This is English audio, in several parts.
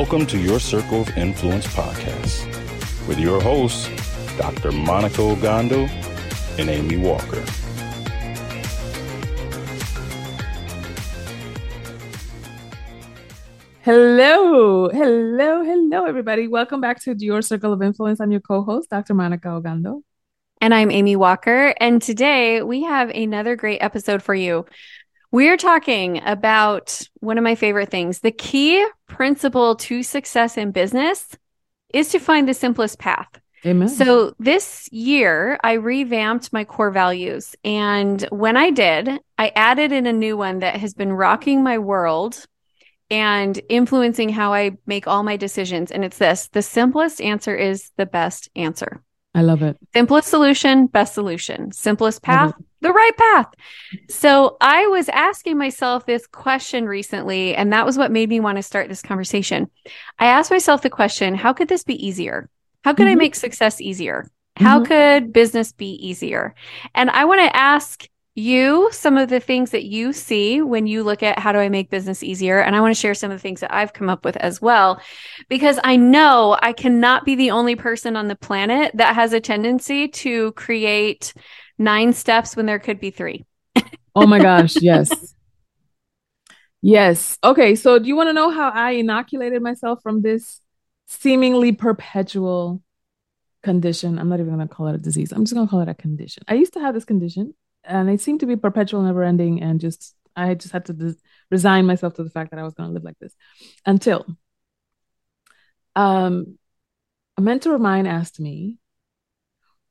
Welcome to your Circle of Influence podcast with your hosts, Dr. Monikah Ogando and Amy Walker. Hello, hello, hello, everybody. Welcome back to Your Circle of Influence. I'm your co host, Dr. Monikah Ogando. And I'm Amy Walker. And today we have another great episode for you. We're talking about one of my favorite things. The key principle to success in business is to find the simplest path. Amen. So this year, I revamped my core values. And when I did, I added in a new one that has been rocking my world and influencing how I make all my decisions. And it's this the simplest answer is the best answer. I love it. Simplest solution, best solution. Simplest path, the right path. So I was asking myself this question recently, and that was what made me want to start this conversation. I asked myself the question how could this be easier? How could mm-hmm. I make success easier? How mm-hmm. could business be easier? And I want to ask you some of the things that you see when you look at how do I make business easier. And I want to share some of the things that I've come up with as well, because I know I cannot be the only person on the planet that has a tendency to create nine steps when there could be three. oh my gosh. Yes. yes. Okay. So do you want to know how I inoculated myself from this seemingly perpetual condition? I'm not even going to call it a disease. I'm just going to call it a condition. I used to have this condition and it seemed to be perpetual, never ending, and just I just had to des- resign myself to the fact that I was going to live like this until um, a mentor of mine asked me,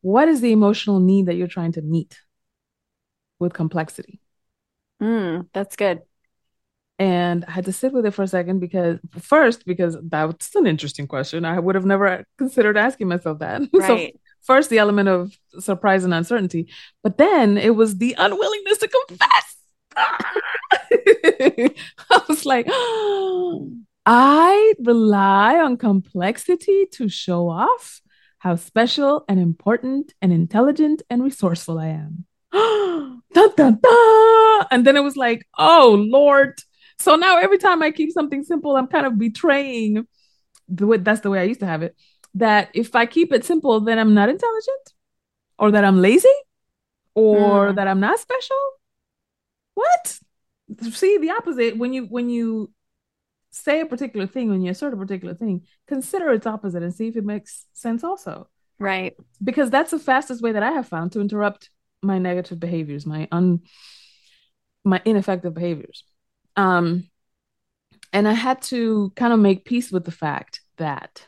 "What is the emotional need that you're trying to meet with complexity?" Mm, that's good. And I had to sit with it for a second because first, because that's an interesting question. I would have never considered asking myself that. Right. so first the element of surprise and uncertainty, but then it was the unwillingness to confess. I was like, oh, I rely on complexity to show off how special and important and intelligent and resourceful I am. da, da, da. And then it was like, oh, Lord. So now every time I keep something simple, I'm kind of betraying the way that's the way I used to have it that if I keep it simple, then I'm not intelligent or that I'm lazy or mm. that I'm not special. What? See the opposite when you when you say a particular thing, when you assert a particular thing, consider its opposite and see if it makes sense also. Right. Because that's the fastest way that I have found to interrupt my negative behaviors, my un my ineffective behaviors. Um and I had to kind of make peace with the fact that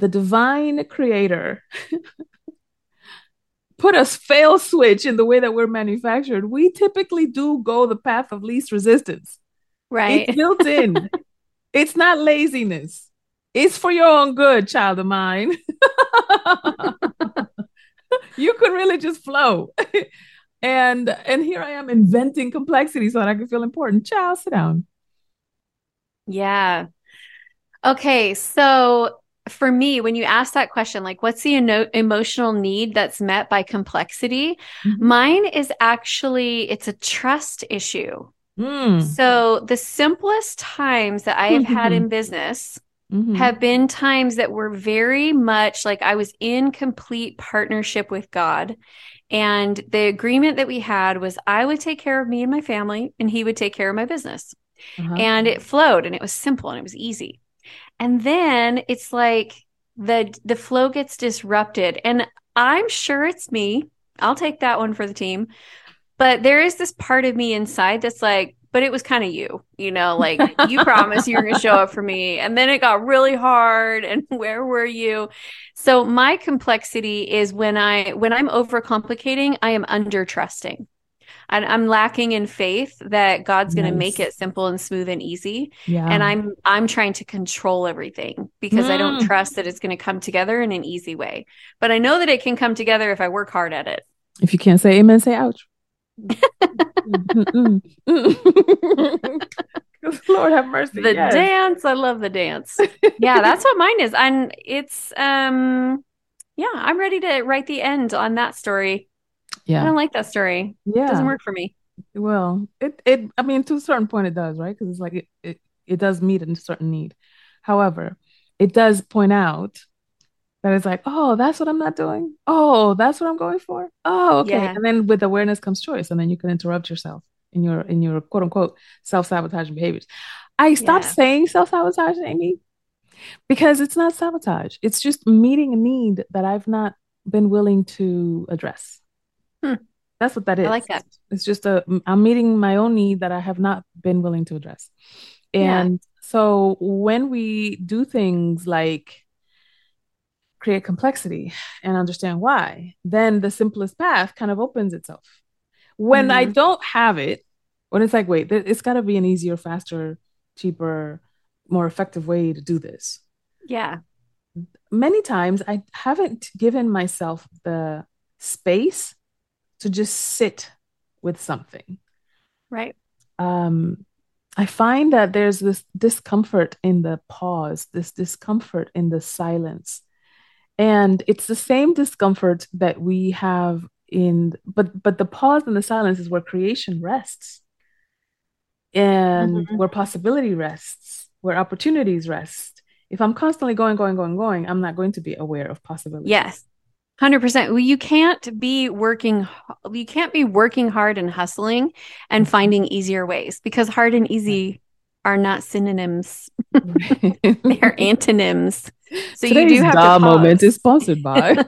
the divine creator put a fail switch in the way that we're manufactured, we typically do go the path of least resistance. Right. It's built in. it's not laziness. It's for your own good, child of mine. you could really just flow. and and here I am inventing complexity so that I can feel important. Child, sit down. Yeah. Okay, so for me, when you ask that question, like what's the eno- emotional need that's met by complexity? Mm-hmm. Mine is actually it's a trust issue. Mm. So the simplest times that I have mm-hmm. had in business mm-hmm. have been times that were very much like I was in complete partnership with God. And the agreement that we had was I would take care of me and my family, and he would take care of my business. Uh-huh. And it flowed and it was simple and it was easy. And then it's like the the flow gets disrupted. And I'm sure it's me. I'll take that one for the team. But there is this part of me inside that's like, but it was kind of you, you know, like you promised you were going to show up for me. And then it got really hard. And where were you? So my complexity is when I, when I'm overcomplicating, I am under trusting. And I'm lacking in faith that God's going to make it simple and smooth and easy. Yeah. And I'm I'm trying to control everything because I don't Mm. trust that it's going to come together in an easy way. But I know that it can come together if I work hard at it. if you can't say amen, say ouch. Mm, mm, mm. Lord have mercy. The yes. dance, I love the dance. yeah, that's what mine is. And it's um yeah, I'm ready to write the end on that story. I don't like that story. yeah It Yeah. doesn't work for me. Well, it it I mean to a certain point it does, right? Because it's like it, it it does meet a certain need. However, it does point out that it's like, oh, that's what I'm not doing. Oh, that's what I'm going for. Oh, okay. Yeah. And then with awareness comes choice, and then you can interrupt yourself in your in your quote unquote self-sabotaging behaviors. I stopped Yeah. saying self-sabotage, Amy, because it's not sabotage. It's just meeting a need that I've not been willing to address. Hmm. That's what that is. I like that. It's just a I'm meeting my own need that I have not been willing to address. Yeah. And so when we do things like create complexity and understand why, then the simplest path kind of opens itself. When I Mhm. don't have it, when it's like, wait, there, it's got to be an easier, faster, cheaper, more effective way to do this. Yeah. Many times I haven't given myself the space to just sit with something. Right. um, I find that there's this discomfort in the pause, this discomfort in the silence. And it's the same discomfort that we have in, but but the pause and the silence is where creation rests and Mhm. where possibility rests, where opportunities rest. If I'm constantly going, going, going, going, I'm not going to be aware of possibilities. Yes. 100%. Well, you can't be working you can't be working hard and hustling and mm-hmm. finding easier ways because hard and easy are not synonyms. They're antonyms. So you do have Da to moment is sponsored by.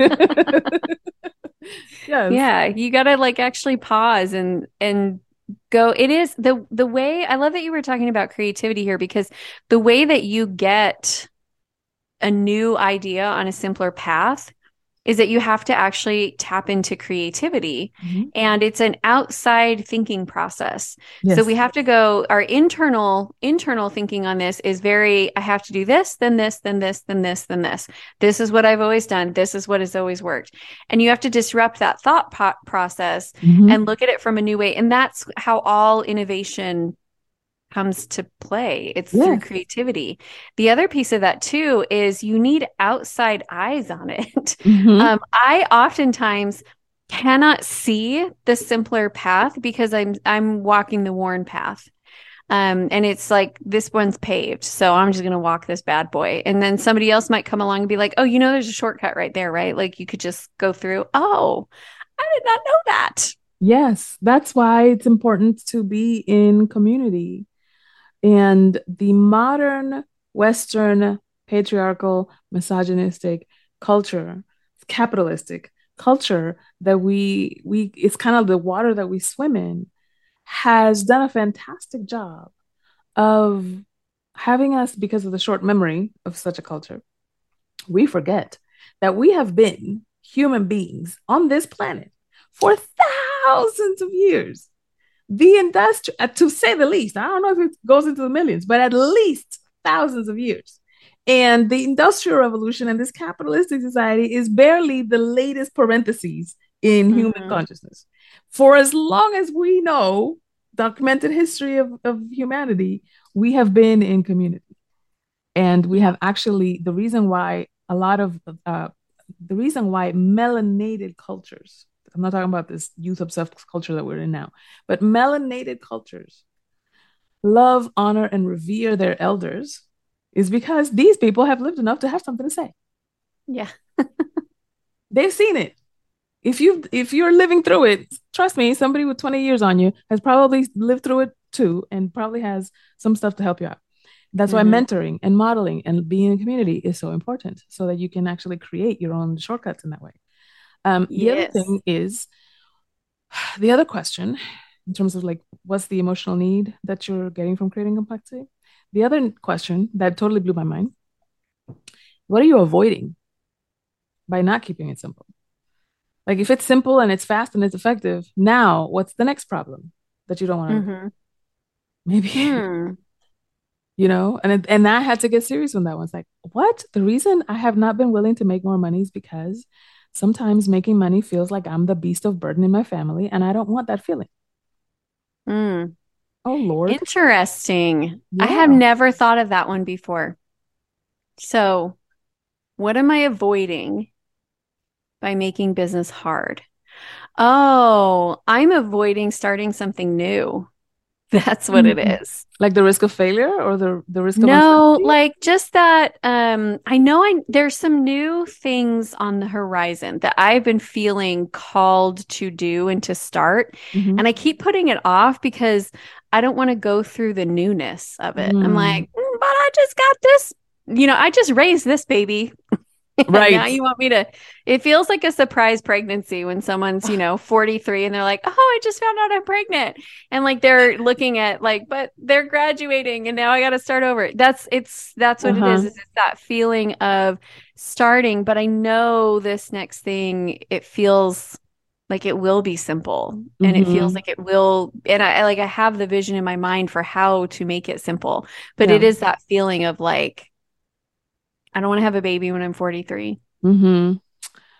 yes. Yeah, you got to like actually pause and and go. It is the the way I love that you were talking about creativity here because the way that you get a new idea on a simpler path is that you have to actually tap into creativity Mhm. and it's an outside thinking process. Yes. So we have to go our internal internal thinking on this is very I have to do this, then this, then this, then this, then this. This is what I've always done. This is what has always worked. And you have to disrupt that thought process Mhm. and look at it from a new way. And that's how all innovation comes to play. It's through creativity. The other piece of that too is you need outside eyes on it. Mhm. Um, I oftentimes cannot see the simpler path because I'm I'm walking the worn path. Um, and it's like this one's paved, so I'm just gonna walk this bad boy. And then somebody else might come along and be like, "Oh, you know, there's a shortcut right there, right? Like you could just go through." Oh, I did not know that. Yes, that's why it's important to be in community. And the modern Western patriarchal, misogynistic culture, capitalistic culture that we we it's kind of the water that we swim in, has done a fantastic job of having us because of the short memory of such a culture. We forget that we have been human beings on this planet for thousands of years. The industry, uh, to say the least, I don't know if it goes into the millions, but at least thousands of years. And the industrial revolution and this capitalistic society is barely the latest parentheses in human Mhm. consciousness. For as long as we know, documented history of, of humanity, we have been in community. And we have actually, the reason why a lot of, uh, the reason why melanated cultures, I'm not talking about this youth obsessed culture that we're in now, but melanated cultures love, honor, and revere their elders is because these people have lived enough to have something to say. Yeah. They've seen it. If you if you're living through it, trust me, somebody with 20 years on you has probably lived through it too and probably has some stuff to help you out. That's why Mhm. mentoring and modeling and being in community is so important so that you can actually create your own shortcuts in that way. Um, the other thing is the other question in terms of like what's the emotional need that you're getting from creating complexity? The other question that totally blew my mind what are you avoiding by not keeping it simple? Like if it's simple and it's fast and it's effective, now what's the next problem that you don't want to? Mm-hmm. Maybe Hmm. you know, and and I had to get serious on that one. It's like, what? The reason I have not been willing to make more money is because sometimes making money feels like I'm the beast of burden in my family, and I don't want that feeling. Mm. Oh Lord. Interesting. I have never thought of that one before. So, what am I avoiding by making business hard? Oh, I'm avoiding starting something new. That's what it Mhm. is. Like the risk of failure or the the risk of No, like just that um I know I there's some new things on the horizon that I've been feeling called to do and to start Mhm. and I keep putting it off because I don't want to go through the newness of it. I'm Mm. like, "Mm, but I just got this, you know, I just raised this baby. And Now you want me to, it feels like a surprise pregnancy when someone's, you know, 43 and they're like, oh, I just found out I'm pregnant. And like they're looking at like, but they're graduating and now I got to start over. That's, it's, that's what it Uh-huh. is. It's that feeling of starting, but I know this next thing, it feels like it will be simple and it feels Mhm. like it will and I I- like I have the vision in my mind for how to make it simple but it Yeah. is that feeling of like I don't want to have a baby when I'm 43 Mhm.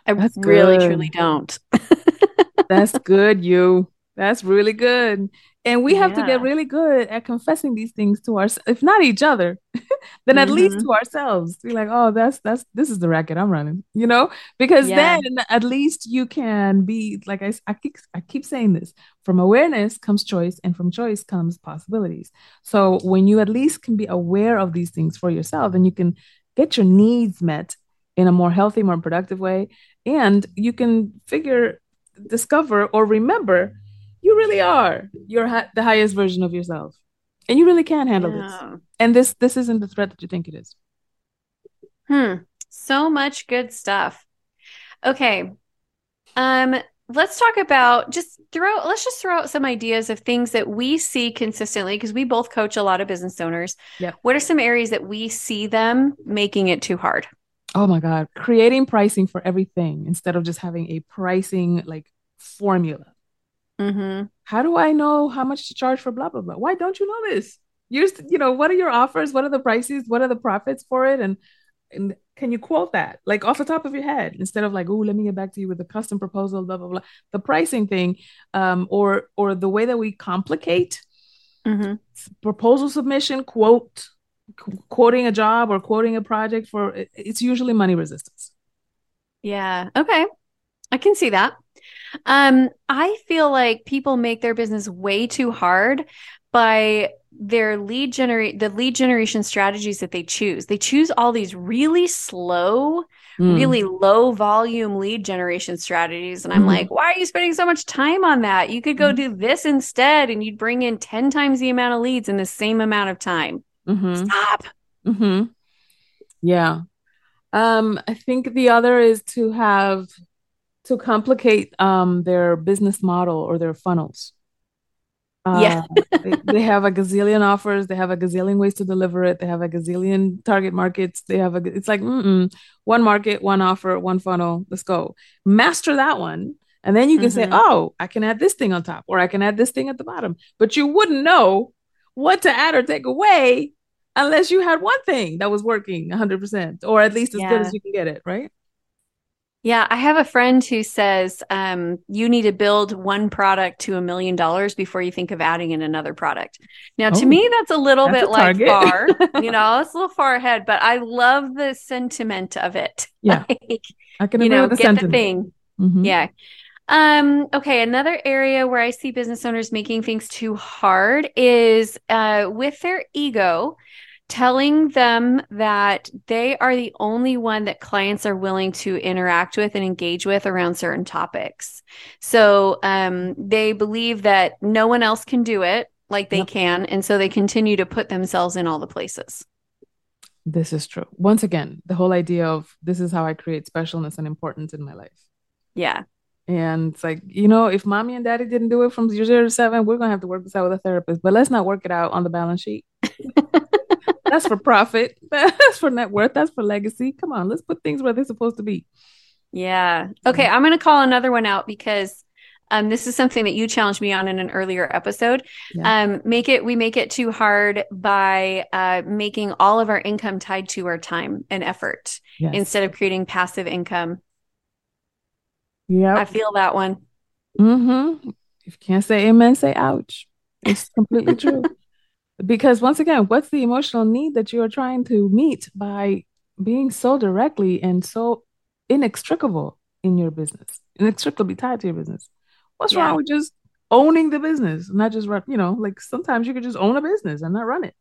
I That's really good. truly don't That's good, you. That's really good. And we have to get really good at confessing these things to ourselves, if not each other, then at least Mhm. to ourselves. Be like, oh, that's that's this is the racket I'm running, you know? Because Yeah. then at least you can be like I, I keep I keep saying this. From awareness comes choice, and from choice comes possibilities. So when you at least can be aware of these things for yourself, then you can get your needs met in a more healthy, more productive way, and you can figure, discover, or remember you really are your hi- the highest version of yourself, and you really can handle this. And this this isn't the threat that you think it is. Hmm. So much good stuff. Okay. Um, let's talk about just throw let's just throw out some ideas of things that we see consistently because we both coach a lot of business owners. Yep. What are some areas that we see them making it too hard? Oh my God, creating pricing for everything instead of just having a pricing like formula. Mm-hmm. How do I know how much to charge for blah blah blah? Why don't you know this? You're, you know, what are your offers? What are the prices? What are the profits for it? And and can you quote that like off the top of your head instead of like, oh, let me get back to you with a custom proposal, blah blah blah. The pricing thing, um, or or the way that we complicate Mm-hmm. proposal submission, quote, qu- quoting a job or quoting a project for it- it's usually money resistance. Yeah. Okay. I can see that. Um, I feel like people make their business way too hard by their lead generate the lead generation strategies that they choose. They choose all these really slow, Mm. really low volume lead generation strategies. And I'm Mhm. like, why are you spending so much time on that? You could go Mhm. do this instead and you'd bring in 10 times the amount of leads in the same amount of time. Mhm. Stop. Mm-hmm. Yeah. Um, I think the other is to have to complicate um their business model or their funnels. Yeah. Uh, they, they have a gazillion offers, they have a gazillion ways to deliver it, they have a gazillion target markets, they have a it's like mm-mm, one market, one offer, one funnel, let's go. Master that one. And then you can say, Mhm. oh, I can add this thing on top, or I can add this thing at the bottom. But you wouldn't know what to add or take away unless you had one thing that was working 100%, or at least as good as you can get it, right? Yeah, I have a friend who says um, you need to build one product to a million dollars before you think of adding in another product. Now, to Oh, me, that's a little that's bit a like far, you know, it's a little far ahead, but I love the sentiment of it. Yeah. Like, I can you know, the get the thing. Mhm. Yeah. Um, okay, another area where I see business owners making things too hard is uh, with their ego, telling them that they are the only one that clients are willing to interact with and engage with around certain topics. So um, they believe that no one else can do it like they Yep. can, and so they continue to put themselves in all the places. This is true. Once again, the whole idea of this is how I create specialness and importance in my life. Yeah. And it's like, you know, if mommy and daddy didn't do it from zero to seven, we're gonna have to work this out with a therapist. But let's not work it out on the balance sheet. That's for profit. That's for net worth. That's for legacy. Come on, let's put things where they're supposed to be. Yeah. Okay. I'm going to call another one out because um, this is something that you challenged me on in an earlier episode. Yeah. Um, make it, we make it too hard by uh, making all of our income tied to our time and effort yes. instead of creating passive income. Yeah. I feel that one. Mm-hmm. If you can't say amen, say ouch. It's completely true. Because once again, what's the emotional need that you are trying to meet by being so directly and so inextricable in your business, inextricably tied to your business? What's yeah. wrong with just owning the business, not just run? You know, like sometimes you could just own a business and not run it.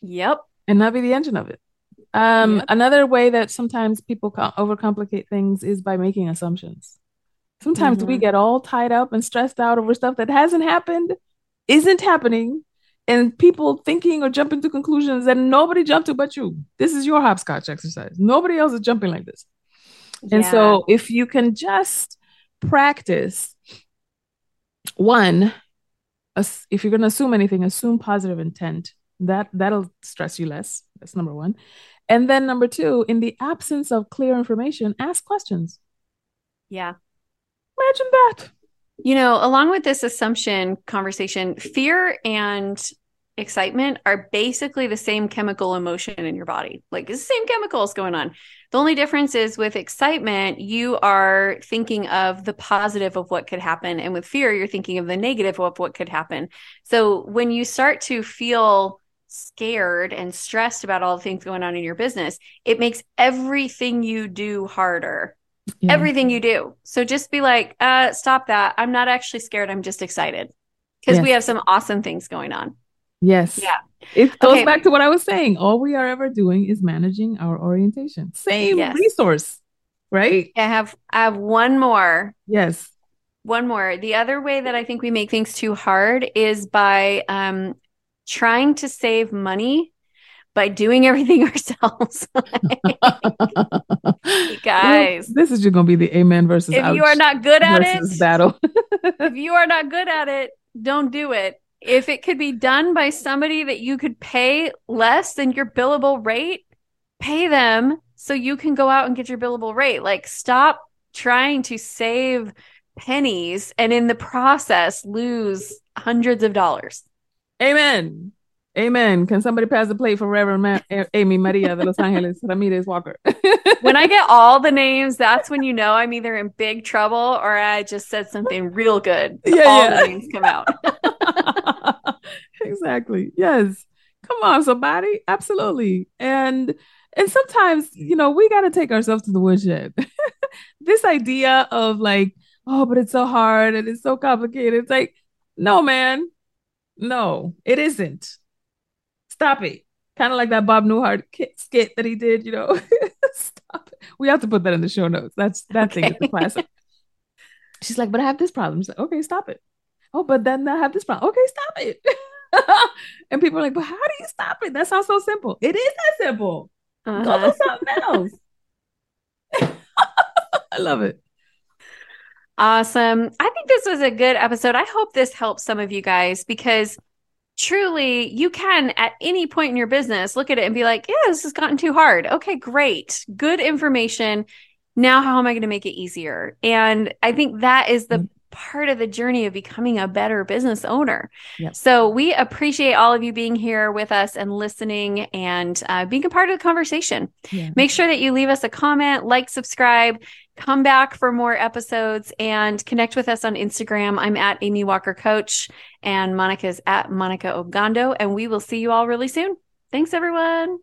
Yep. And not be the engine of it. Um, yep. Another way that sometimes people overcomplicate things is by making assumptions. Sometimes mm-hmm. we get all tied up and stressed out over stuff that hasn't happened, isn't happening, and people thinking or jumping to conclusions that nobody jumped to but you. This is your hopscotch exercise. Nobody else is jumping like this. Yeah. And so if you can just practice one, if you're going to assume anything, assume positive intent. That that'll stress you less. That's number 1. And then number 2, in the absence of clear information, ask questions. Yeah. Imagine that. You know, along with this assumption conversation, fear and excitement are basically the same chemical emotion in your body. Like it's the same chemicals going on. The only difference is with excitement, you are thinking of the positive of what could happen. And with fear, you're thinking of the negative of what could happen. So when you start to feel scared and stressed about all the things going on in your business, it makes everything you do harder yeah. everything you do. So just be like, uh, stop that. I'm not actually scared. I'm just excited because yes. we have some awesome things going on. Yes. Yeah. It goes okay. back to what I was saying. All we are ever doing is managing our orientation. Same yes. resource, right? I have I have one more. Yes. One more. The other way that I think we make things too hard is by um trying to save money by doing everything ourselves. guys, this is just gonna be the amen versus. If you are not good at it, battle. if you are not good at it, don't do it. If it could be done by somebody that you could pay less than your billable rate, pay them so you can go out and get your billable rate. Like, stop trying to save pennies and in the process lose hundreds of dollars. Amen. Amen. Can somebody pass the plate for Reverend Ma- Amy Maria de Los Angeles Ramirez Walker? when I get all the names, that's when you know I'm either in big trouble or I just said something real good. Yeah, all yeah. the names come out. exactly. Yes. Come on, somebody. Absolutely. And and sometimes, you know, we got to take ourselves to the woodshed. this idea of like, oh, but it's so hard and it's so complicated. It's like, no, man. No, it isn't Stop it. Kind of like that Bob Newhart skit that he did, you know. Stop it. We have to put that in the show notes. That's that okay. thing is a classic. She's like, but I have this problem. She's like, okay, stop it. Oh, but then I have this problem. Okay, stop it. and people are like, but how do you stop it? That sounds so simple. It is that simple. Uh-huh. Go do something else. I love it. Awesome. I think this was a good episode. I hope this helps some of you guys because truly you can at any point in your business look at it and be like, yeah, this has gotten too hard. Okay, great. Good information. Now, how am I going to make it easier? And I think that is the mm-hmm. part of the journey of becoming a better business owner. Yep. So we appreciate all of you being here with us and listening and uh, being a part of the conversation. Yeah. Make sure that you leave us a comment, like, subscribe, come back for more episodes and connect with us on Instagram. I'm at Amy Walker Coach and Monikah is at Monikah Ogando. And we will see you all really soon. Thanks, everyone.